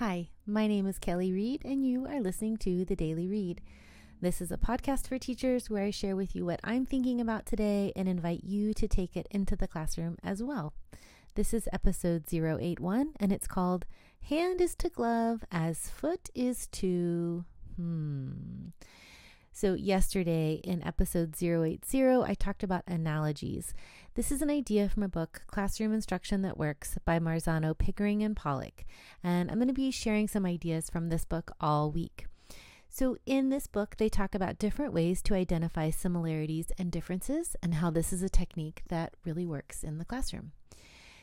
Hi, my name is Kelly Reed, and you are listening to The Daily Read. This is a podcast for teachers where I share with you what I'm thinking about today and invite you to take it into the classroom as well. This is episode 081, and it's called Hand is to Glove as Foot is to. Hmm. So, yesterday in episode 080, I talked about analogies. This is an idea from a book, Classroom Instruction That Works, by Marzano, Pickering, and Pollock. And I'm going to be sharing some ideas from this book all week. So, in this book, they talk about different ways to identify similarities and differences, and how this is a technique that really works in the classroom.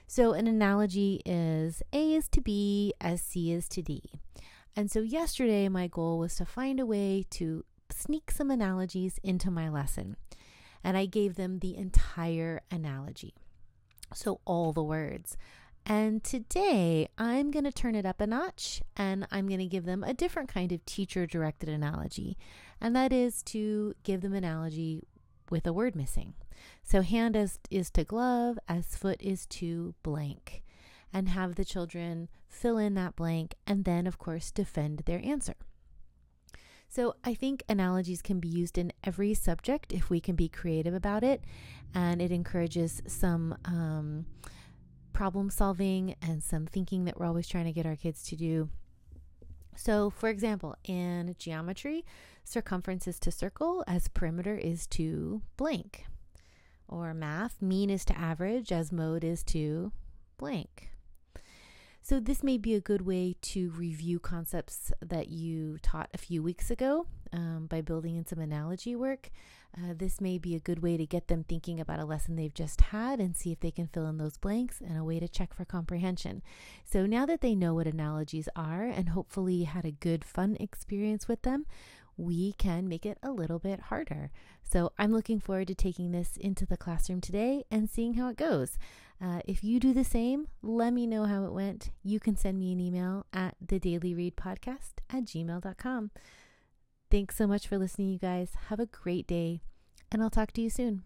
So, an analogy is A is to B as C is to D. And so, yesterday, my goal was to find a way to sneak some analogies into my lesson. And I gave them the entire analogy. So, all the words. And today I'm going to turn it up a notch and I'm going to give them a different kind of teacher directed analogy. And that is to give them an analogy with a word missing. So, hand is, is to glove, as foot is to blank. And have the children fill in that blank and then, of course, defend their answer. So I think analogies can be used in every subject if we can be creative about it, and it encourages some um, problem solving and some thinking that we're always trying to get our kids to do. So, for example, in geometry, circumference is to circle as perimeter is to blank. Or math, mean is to average as mode is to blank. So, this may be a good way to review concepts that you taught a few weeks ago um, by building in some analogy work. Uh, this may be a good way to get them thinking about a lesson they've just had and see if they can fill in those blanks and a way to check for comprehension. So, now that they know what analogies are and hopefully had a good, fun experience with them, we can make it a little bit harder. So I'm looking forward to taking this into the classroom today and seeing how it goes. Uh, if you do the same, let me know how it went. You can send me an email at the daily read podcast at gmail.com. Thanks so much for listening, you guys. Have a great day, and I'll talk to you soon.